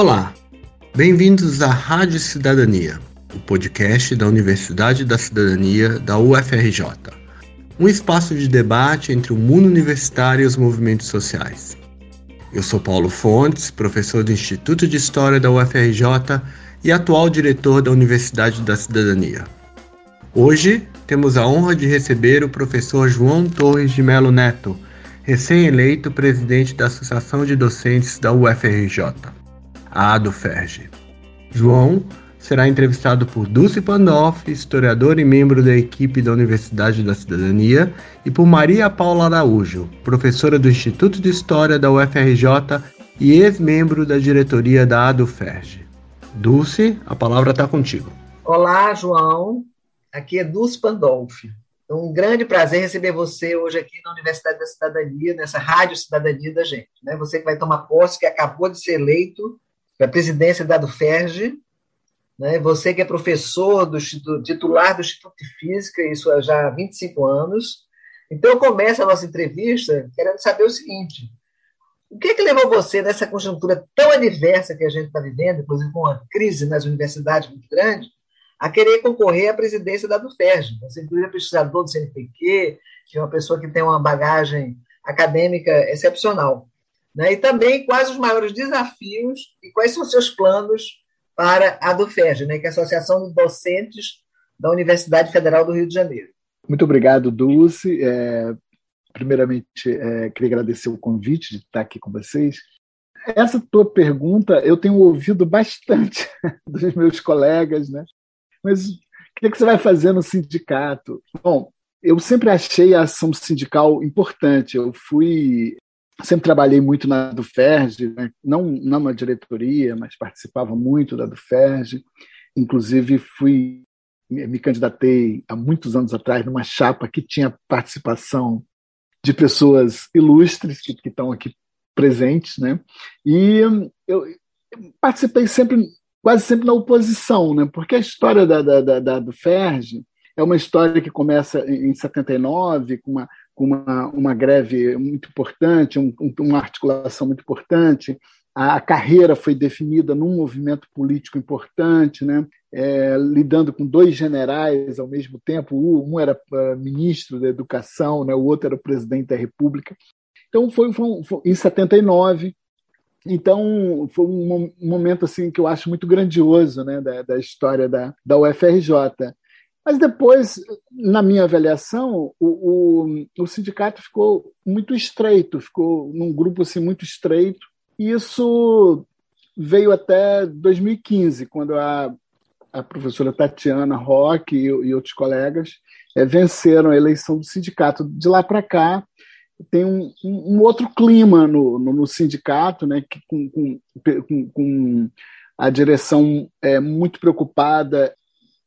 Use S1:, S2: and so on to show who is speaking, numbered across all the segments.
S1: Olá, bem-vindos à Rádio Cidadania, o podcast da Universidade da Cidadania da UFRJ. Um espaço de debate entre o mundo universitário e os movimentos sociais. Eu sou Paulo Fontes, professor do Instituto de História da UFRJ e atual diretor da Universidade da Cidadania. Hoje temos a honra de receber o professor João Torres de Melo Neto, recém-eleito presidente da Associação de Docentes da UFRJ a ADUFERJ. João será entrevistado por Dulce Pandolfi, historiadora e membro da equipe da Universidade da Cidadania, e por Maria Paula Araújo, professora do Instituto de História da UFRJ e ex-membro da diretoria da ADUFERJ. Dulce, a palavra está contigo.
S2: Olá, João. Aqui é Dulce Pandolfi. É um grande prazer receber você hoje aqui na Universidade da Cidadania, nessa Rádio Cidadania da gente. Né? Você que vai tomar posse, que acabou de ser eleito a presidência da UFERJ, né? você que é professor do titular do Instituto de Física, isso há já 25 anos. Então, eu começo a nossa entrevista querendo saber o seguinte: o que, é que levou você, nessa conjuntura tão adversa que a gente está vivendo, inclusive com uma crise nas universidades muito grande, a querer concorrer à presidência da DUFERJ? Você, inclusive, é pesquisador do CNPq, que é uma pessoa que tem uma bagagem acadêmica excepcional. Né? E também quais os maiores desafios e quais são seus planos para a DUFERJ, né? que é a Associação de Docentes da Universidade Federal do Rio de Janeiro.
S3: Muito obrigado, Dulce. É, primeiramente, é, queria agradecer o convite de estar aqui com vocês. Essa tua pergunta eu tenho ouvido bastante dos meus colegas, né? Mas o que, é que você vai fazer no sindicato? Bom, eu sempre achei a ação sindical importante. Eu fui sempre trabalhei muito na do FERJ, né? não, não na diretoria, mas participava muito da do FERJ. Inclusive, fui me candidatei há muitos anos atrás numa chapa que tinha participação de pessoas ilustres que, estão aqui presentes, né? E eu participei sempre, quase sempre na oposição, né? Porque a história da, da, da, do FERJ é uma história que começa em 79 com uma uma, uma greve muito importante, um, uma articulação muito importante. A, a, carreira foi definida num movimento político importante, né? É, lidando com dois generais ao mesmo tempo. Um era uh, ministro da Educação, né? o outro era o presidente da República. Então, foi, foi, foi em 79. Então, foi um momento assim que eu acho muito grandioso né? da, da história da, da UFRJ. Mas depois, na minha avaliação, o, o, o, sindicato ficou muito estreito, ficou num grupo assim muito estreito. E isso veio até 2015, quando a, a professora Tatiana Roque e, e outros colegas é, venceram a eleição do sindicato. De lá para cá, tem um, um, outro clima no, no, no sindicato, né, que com, com, com a direção é, muito preocupada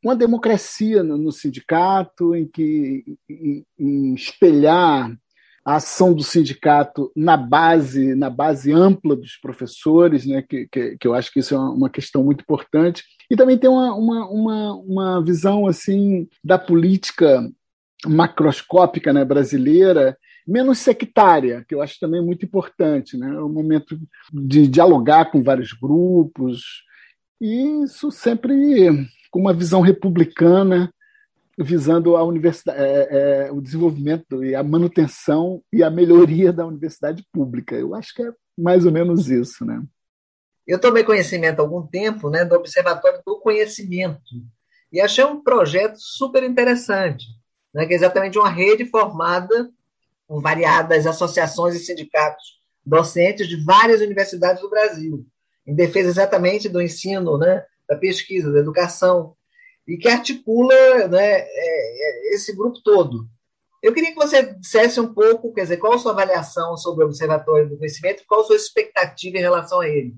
S3: uma democracia no, no sindicato, em que em, em espelhar a ação do sindicato na base, na base ampla dos professores, né, que, que, que eu acho que isso é uma questão muito importante. E também tem uma, uma, uma, uma visão assim da política macroscópica né, brasileira, menos sectária, que eu acho também muito importante. Né? É um momento de dialogar com vários grupos, e isso sempre com uma visão republicana, visando a universidade, é, é, o desenvolvimento e a manutenção e a melhoria da universidade pública. Eu acho que é mais ou menos isso, né?
S2: Eu tomei conhecimento há algum tempo, né, do Observatório do Conhecimento e achei um projeto super interessante, né, que é exatamente uma rede formada com variadas associações e sindicatos docentes de várias universidades do Brasil, em defesa exatamente do ensino, né, da pesquisa, da educação, e que articula né, é, é, esse grupo todo. Eu queria que você dissesse um pouco, quer dizer, qual a sua avaliação sobre o Observatório do Conhecimento, qual a sua expectativa em relação a ele?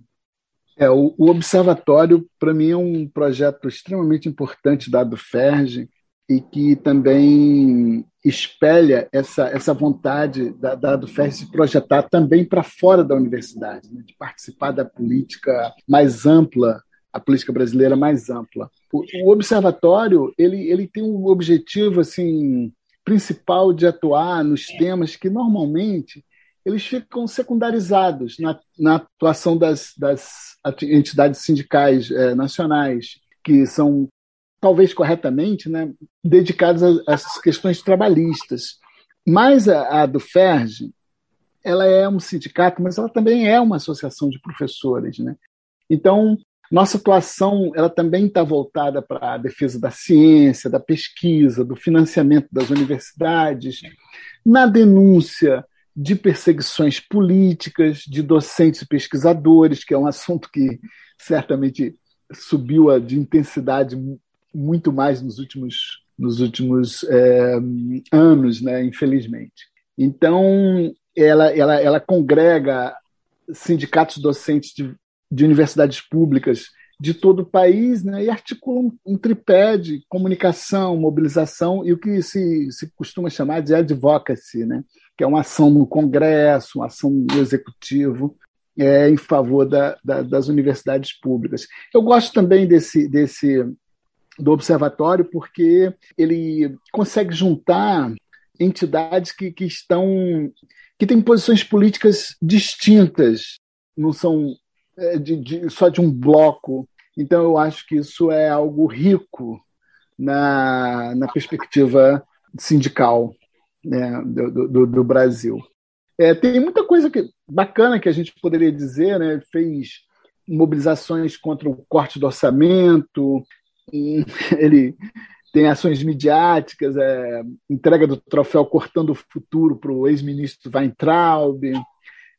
S3: É, o, o Observatório, para mim, é um projeto extremamente importante da FERJ e que também espelha essa, essa vontade da, da do FERJ se projetar também para fora da universidade, né, de participar da política mais ampla a política brasileira mais ampla. O, o observatório ele, ele tem um objetivo assim principal de atuar nos temas que normalmente eles ficam secundarizados na, na atuação das, das, entidades sindicais é, nacionais, que são, talvez corretamente, né, dedicadas essas questões trabalhistas. Mas a, a do FERJ, ela é um sindicato, mas ela também é uma associação de professores. Né? Então, nossa atuação ela também está voltada para a defesa da ciência, da pesquisa, do financiamento das universidades, na denúncia de perseguições políticas, de docentes e pesquisadores, que é um assunto que certamente subiu de intensidade muito mais nos últimos, nos últimos é, anos, né, infelizmente. Então, ela, ela, ela congrega sindicatos docentes de de universidades públicas de todo o país né, e articula um, tripé de comunicação, mobilização e o que se, se costuma chamar de advocacy, né, que é uma ação no Congresso, uma ação no Executivo é, em favor da, da, das universidades públicas. Eu gosto também desse, desse do observatório porque ele consegue juntar entidades que, que estão que têm posições políticas distintas, não são de, de, só de um bloco. Então, eu acho que isso é algo rico na, na perspectiva sindical né, do, do, do, Brasil. É, tem muita coisa que, bacana que a gente poderia dizer, né? fez mobilizações contra o corte do orçamento, ele tem ações midiáticas, é, entrega do troféu Cortando o Futuro para o ex-ministro Weintraub,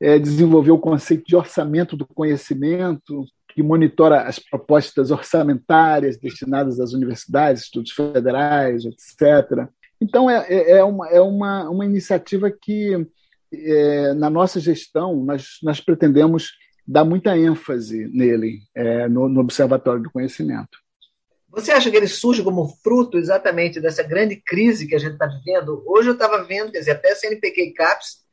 S3: é, desenvolveu o conceito de orçamento do conhecimento, que monitora as propostas orçamentárias destinadas às universidades, estudos federais, etc. Então, é, é, é uma, é uma, uma iniciativa que, é, na nossa gestão, nós, nós pretendemos dar muita ênfase nele, é, no, no Observatório do Conhecimento.
S2: Você acha que ele surge como fruto exatamente dessa grande crise que a gente está vivendo? Hoje eu estava vendo, quer dizer, até a CNPq e CAPES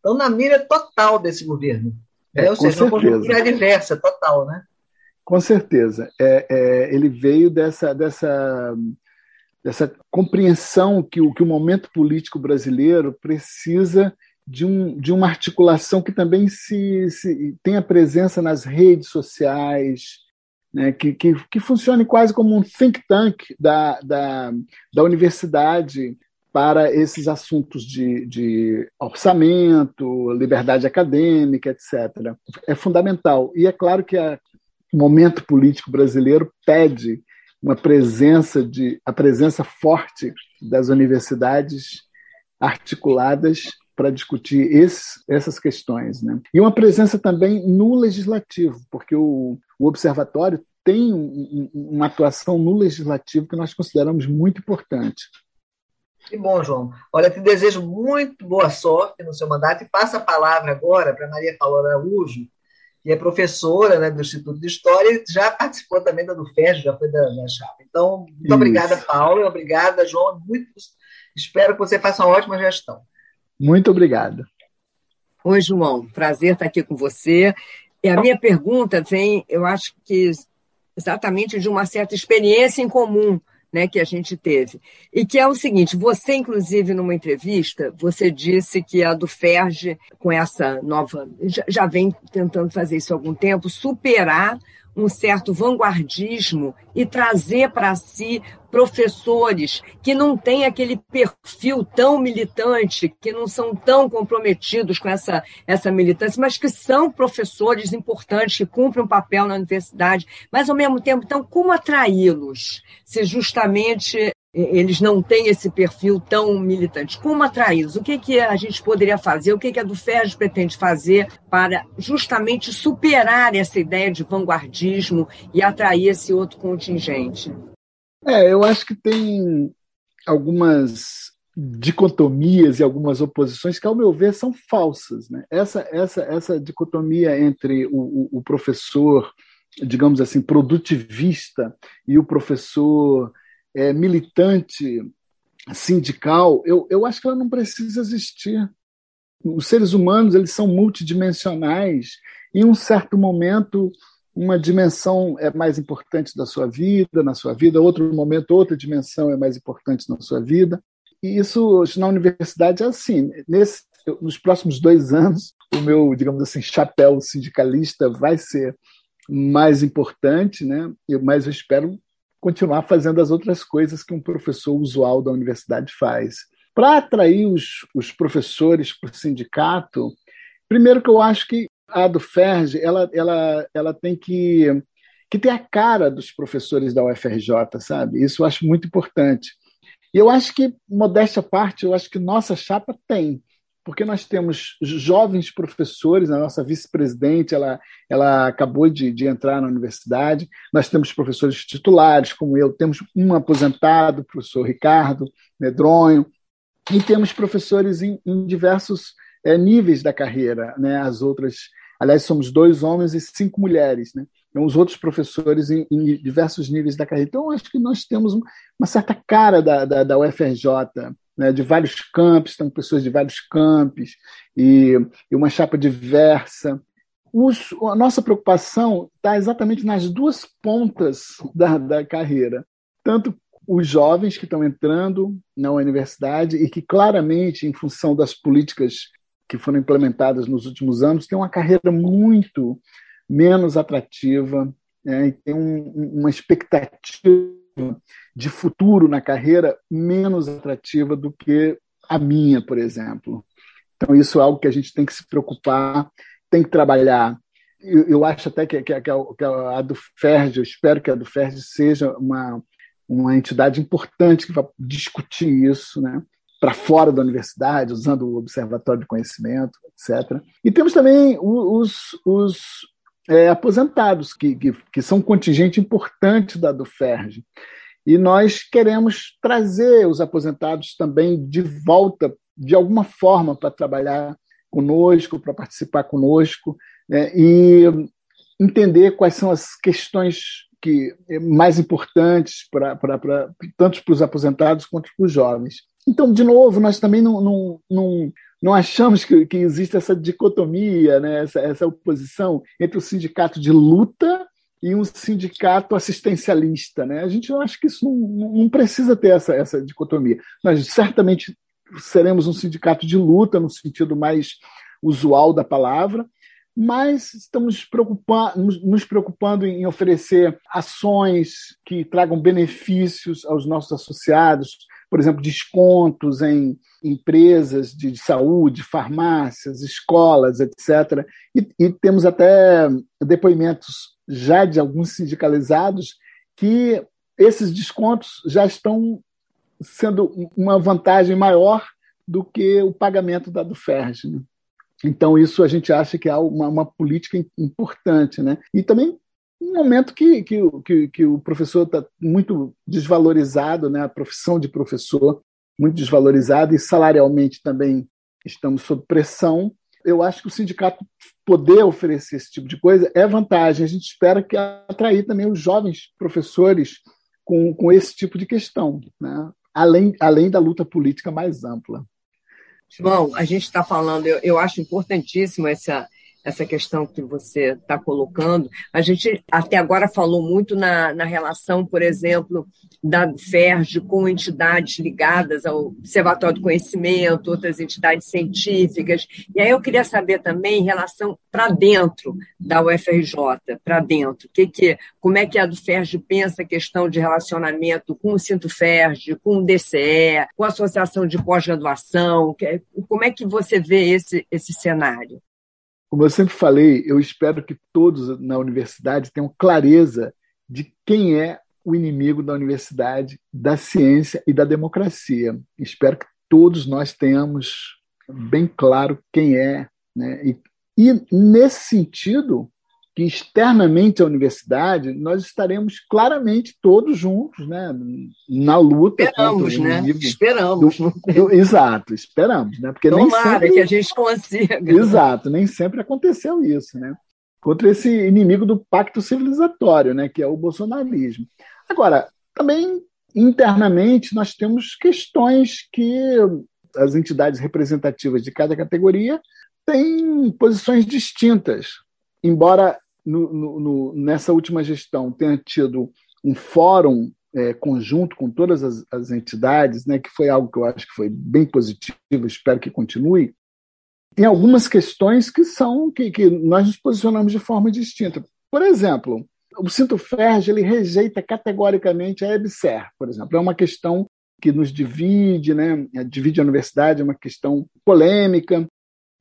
S2: estão na mira total desse governo. É, né? Ou seja, uma conjuntura adversa, total, né?
S3: Com certeza. É, é, ele veio dessa, dessa, dessa compreensão que o, que o momento político brasileiro precisa de, um, de uma articulação que também se, se tenha presença nas redes sociais, né, que, que, que funcione quase como um think tank da, da, da universidade para esses assuntos de, de, orçamento, liberdade acadêmica, etc. É fundamental. E é claro que o momento político brasileiro pede uma presença de a presença forte das universidades articuladas para discutir esses, essas questões, né? E uma presença também no legislativo, porque o, o observatório tem um, um, uma atuação no legislativo que nós consideramos muito importante.
S2: Que bom, João. Olha, te desejo muito boa sorte no seu mandato e passo a palavra agora para Maria Paula Araújo, que é professora né, do Instituto de História e já participou também da do FES, já foi da, da chapa. Então, muito Isso. obrigada, Paula, obrigada, João. Muito, espero que você faça uma ótima gestão.
S3: Muito obrigado.
S4: Oi, João. Prazer estar aqui com você. E a minha pergunta vem, eu acho que exatamente de uma certa experiência em comum né, que a gente teve. E que é o seguinte: você, inclusive, numa entrevista, você disse que a do Ferge, com essa nova. Já, já vem tentando fazer isso há algum tempo, superar um certo vanguardismo e trazer para si professores que não têm aquele perfil tão militante, que não são tão comprometidos com essa, essa militância, mas que são professores importantes, que cumprem um papel na universidade, mas ao mesmo tempo, então, como atraí-los? Se justamente eles não têm esse perfil tão militante. Como atraí-los? O que, que a gente poderia fazer? O que, que a do FERJ pretende fazer para justamente superar essa ideia de vanguardismo e atrair esse outro contingente?
S3: É, eu acho que tem algumas dicotomias e algumas oposições que, ao meu ver, são falsas. Né? Essa, essa, essa dicotomia entre o, o professor, digamos assim, produtivista e o professor é, militante sindical, eu, eu acho que ela não precisa existir. Os seres humanos eles são multidimensionais. Em um certo momento, uma dimensão é mais importante da sua vida, na sua vida, outro momento, outra dimensão é mais importante na sua vida. E isso na universidade é assim. Nesse nos próximos dois anos, o meu, digamos assim, chapéu sindicalista vai ser mais importante, né? mas eu espero continuar fazendo as outras coisas que um professor usual da universidade faz. Para atrair os, os professores para o sindicato, primeiro que eu acho que a do FERJ ela, ela, ela tem que, que ter a cara dos professores da UFRJ, sabe? Isso eu acho muito importante. E eu acho que, modéstia à parte, eu acho que nossa chapa tem, porque nós temos jovens professores, a nossa vice-presidente, ela, ela acabou de, de entrar na universidade, nós temos professores titulares, como eu, temos um aposentado, o professor Ricardo Medronho, e temos professores em, em diversos é, níveis da carreira, né? as outras, aliás, somos dois homens e cinco mulheres, né? Então, os outros professores em, em, diversos níveis da carreira. Então, acho que nós temos uma certa cara da, da, da UFRJ, né, de vários campos, estão pessoas de vários campos, e, e uma chapa diversa. Os, a nossa preocupação está exatamente nas duas pontas da, da carreira. Tanto os jovens que estão entrando na universidade e que claramente, em função das políticas que foram implementadas nos últimos anos, têm uma carreira muito menos atrativa, né, e tem um, uma expectativa de futuro na carreira menos atrativa do que a minha, por exemplo. Então, isso é algo que a gente tem que se preocupar, tem que trabalhar. Eu, eu acho até que, que, que, a, a do FERJ, eu espero que a do FERJ seja uma, uma entidade importante que vai discutir isso, né? para fora da universidade, usando o Observatório de Conhecimento, etc. E temos também os, os é, aposentados, que, que, que, são um contingente importante da do FERJ. E nós queremos trazer os aposentados também de volta, de alguma forma, para trabalhar conosco, para participar conosco, né, e entender quais são as questões que é mais importantes para, tanto para os aposentados quanto para os jovens. Então, de novo, nós também não, não, não, não achamos que, que existe essa dicotomia, né, essa, essa oposição entre o sindicato de luta e um sindicato assistencialista. Né? A gente acha que isso não, não precisa ter essa, essa dicotomia. Nós certamente seremos um sindicato de luta, no sentido mais usual da palavra, mas estamos preocupando, nos preocupando em oferecer ações que tragam benefícios aos nossos associados, por exemplo, descontos em empresas de saúde, farmácias, escolas, etc. E, e temos até depoimentos já de alguns sindicalizados que esses descontos já estão sendo uma vantagem maior do que o pagamento da do FERJ. Né? Então, isso a gente acha que é uma, uma política importante. Né? E também um momento que, que, que, que o professor está muito desvalorizado, né? a profissão de professor muito desvalorizada, e salarialmente também estamos sob pressão. Eu acho que o sindicato poder oferecer esse tipo de coisa é vantagem. A gente espera que atrair também os jovens professores com, com esse tipo de questão, né? além, além da luta política mais ampla.
S4: João, a gente está falando, eu, eu acho importantíssimo essa, essa questão que você está colocando. A gente até agora falou muito na, na relação, por exemplo, da FERJ com entidades ligadas ao Observatório do Conhecimento, outras entidades científicas. E aí eu queria saber também em relação para dentro da UFRJ, para dentro, que, que, como é que a do FERJ pensa a questão de relacionamento com o Cinto FERJ, com o DCE, com a Associação de Pós-Graduação, como é que você vê esse, esse cenário?
S3: Como eu sempre falei, eu espero que todos na universidade tenham clareza de quem é o inimigo da universidade, da ciência e da democracia. Espero que todos nós tenhamos bem claro quem é. Né? E, e, nesse sentido, que externamente à universidade, nós estaremos claramente todos juntos né? na luta.
S4: Esperamos, né? Esperamos. Do,
S3: do, exato, esperamos. Né? Porque
S4: Tomara
S3: nem sempre,
S4: que a gente consiga.
S3: Exato, nem sempre aconteceu isso. Né? Contra esse inimigo do pacto civilizatório, né? que é o bolsonarismo. Agora, também internamente nós temos questões que as entidades representativas de cada categoria têm posições distintas. Embora no, no, nessa última gestão tenha tido um fórum é, conjunto com todas as, as, entidades, né, que foi algo que eu acho que foi bem positivo, espero que continue. tem algumas questões que são que, que nós nos posicionamos de forma distinta. Por exemplo, o Cinto Ferge ele rejeita categoricamente a EBSER, por exemplo. É uma questão que nos divide, né? divide a universidade, é uma questão polêmica.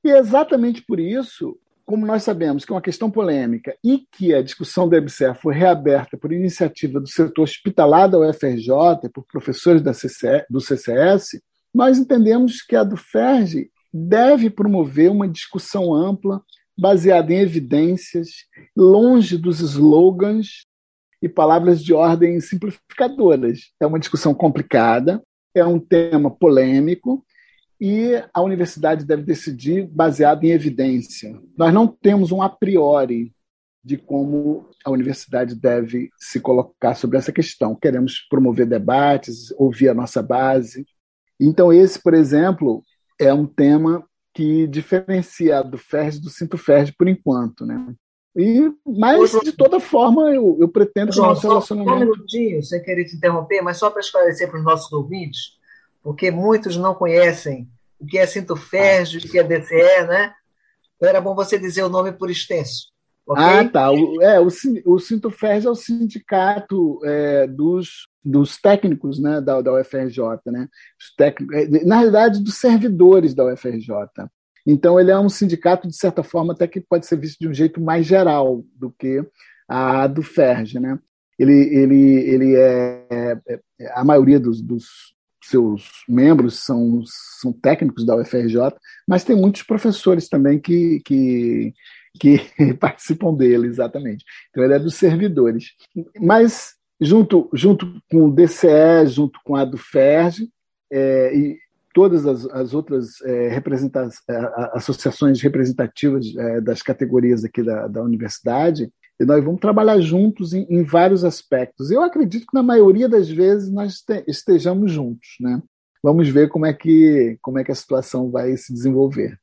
S3: E é exatamente por isso, como nós sabemos que é uma questão polêmica e que a discussão da EBSER foi reaberta por iniciativa do setor hospitalar da UFRJ, por professores do CCS, nós entendemos que a do FERJ deve promover uma discussão ampla, baseada em evidências, longe dos slogans e palavras de ordem simplificadoras. É uma discussão complicada, é um tema polêmico e a universidade deve decidir baseado em evidência. Nós não temos um a priori de como a universidade deve se colocar sobre essa questão. Queremos promover debates, ouvir a nossa base. Então, esse, por exemplo, é um tema que diferencia do FERJ do Cinto FERJ por enquanto, né? E, mas, de toda forma, eu, eu pretendo
S2: João, que o nosso relacionamento... Só um minutinho, sem querer te interromper, mas só para esclarecer para os nossos ouvintes, porque muitos não conhecem o que é Cinto FERJ, o que é DCE, né? Então, era bom você dizer o nome por extenso. Okay?
S3: Ah, tá. O, é, o, o é o sindicato é, dos dos técnicos né, da, da UFRJ, né? Os técnicos, é, na realidade, dos servidores da UFRJ. Então, ele é um sindicato, de certa forma, até que pode ser visto de um jeito mais geral do que a do FERJ. Né? Ele, ele, ele é, é a maioria dos, dos seus membros são, são técnicos da UFRJ, mas tem muitos professores também que, que, que participam dele, exatamente. Então, ele é dos servidores. Mas junto, junto com o DCE, junto com a do FERJ, é, e todas as, as outras é, associações representativas é, das categorias aqui da, da universidade, e nós vamos trabalhar juntos em, em, vários aspectos. Eu acredito que na maioria das vezes nós estejamos juntos, né? Vamos ver como é que como é que a situação vai se desenvolver.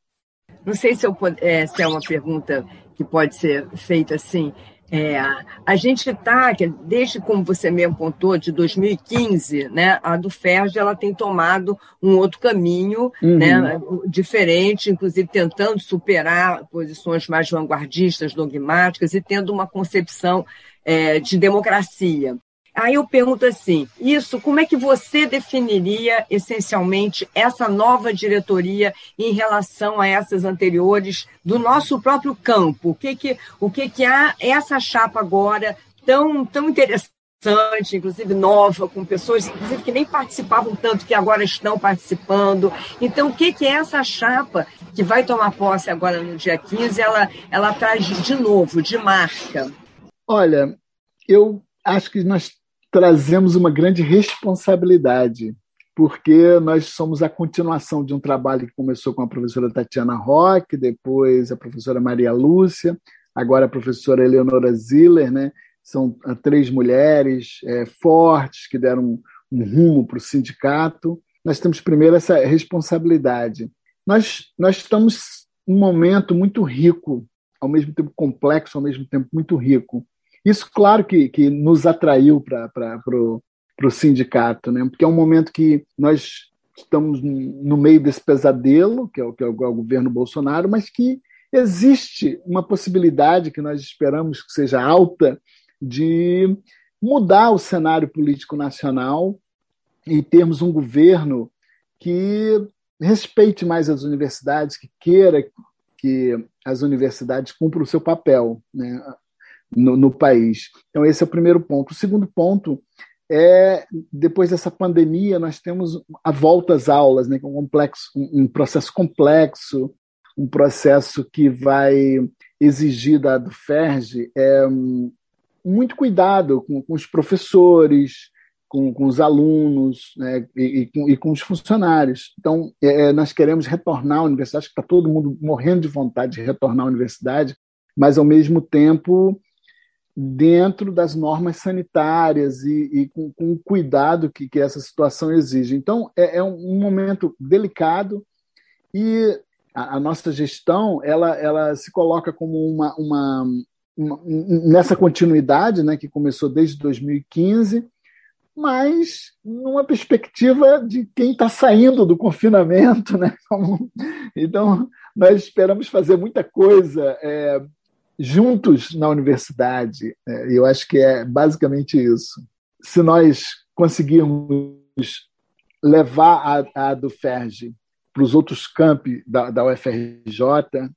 S4: Não sei se, eu, é, se é uma pergunta que pode ser feita assim. É, a gente está, desde como você mesmo pontuou, de 2015, né, a do FERJ ela tem tomado um outro caminho, uhum. né, diferente, inclusive tentando superar posições mais vanguardistas, dogmáticas e tendo uma concepção é, de democracia. Aí eu pergunto assim: isso, como é que você definiria essencialmente essa nova diretoria em relação a essas anteriores do nosso próprio campo? O que que, o que, que há essa chapa agora tão, tão interessante? inclusive nova, com pessoas inclusive, que nem participavam tanto, que agora estão participando. Então, o que, que é essa chapa que vai tomar posse agora no dia 15? Ela, ela traz de novo, de marca?
S3: Olha, eu acho que nós trazemos uma grande responsabilidade, porque nós somos a continuação de um trabalho que começou com a professora Tatiana Roque, depois a professora Maria Lúcia, agora a professora Eleonora Ziller, né? São ah, três mulheres é, fortes que deram um, um rumo para o sindicato. Nós temos primeiro essa responsabilidade. Nós, nós estamos num momento muito rico, ao mesmo tempo complexo, ao mesmo tempo muito rico. Isso, claro, que, que nos atraiu para o sindicato, né? porque é um momento que nós estamos no meio desse pesadelo, que é o, que é o governo Bolsonaro, mas que existe uma possibilidade que nós esperamos que seja alta de mudar o cenário político nacional e termos um governo que respeite mais as universidades, que queira que as universidades cumpram o seu papel. Né? No, no país. Então, esse é o primeiro ponto. O segundo ponto é, depois dessa pandemia, nós temos a volta às aulas, né, é um, complexo, um, um processo complexo, um processo que vai exigir da do FERJ é, muito cuidado com, com os professores, com, com os alunos né, e, e, com, e, com, os funcionários. Então, é, nós queremos retornar à universidade, acho que está todo mundo morrendo de vontade de retornar à universidade, mas, ao mesmo tempo, dentro das normas sanitárias e, e com, com, o cuidado que, que, essa situação exige. Então, é, é um, momento delicado e a, a, nossa gestão ela, ela se coloca como uma, uma, nessa continuidade né, que começou desde 2015, mas numa perspectiva de quem está saindo do confinamento. Né? Então, nós esperamos fazer muita coisa é, juntos na universidade. É, eu acho que é basicamente isso. Se nós conseguirmos levar a, a do Ferge para os outros campi da, da UFRJ,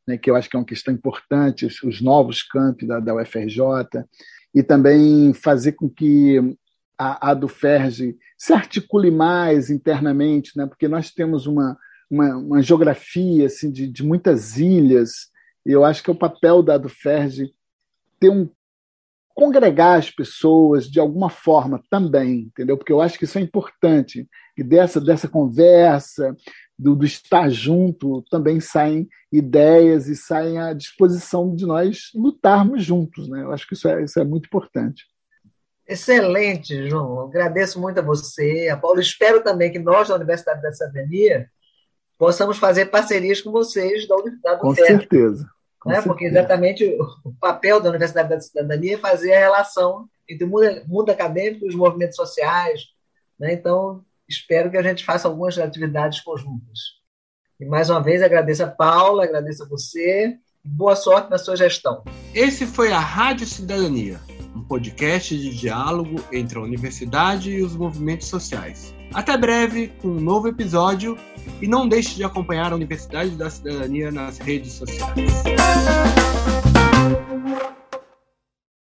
S3: né, que eu acho que é uma questão importante, os, os novos campi da, da UFRJ, e também fazer com que a, a do Ferge se articule mais internamente, né, porque nós temos uma, uma, uma geografia assim, de, de muitas ilhas, e eu acho que é o papel da do Ferge ter um congregar as pessoas de alguma forma também, entendeu? Porque eu acho que isso é importante. E dessa, dessa conversa, do, do, estar junto, também saem ideias e saem à disposição de nós lutarmos juntos. Né? Eu acho que isso é, isso é muito importante.
S2: Excelente, João. agradeço muito a você, a Paulo. Espero também que nós, da Universidade da Cidadania, possamos fazer parcerias com vocês da Universidade do
S3: Com certeza. Com
S2: né?
S3: certeza.
S2: Porque exatamente o papel da Universidade da Cidadania é fazer a relação entre o mundo, mundo acadêmico e os movimentos sociais. Né? Então, espero que a gente faça algumas atividades conjuntas. E mais uma vez agradeço a Paula, agradeço a você. Boa sorte na sua gestão.
S1: Esse foi a Rádio Cidadania, um podcast de diálogo entre a universidade e os movimentos sociais. Até breve com um novo episódio e não deixe de acompanhar a Universidade da Cidadania nas redes sociais.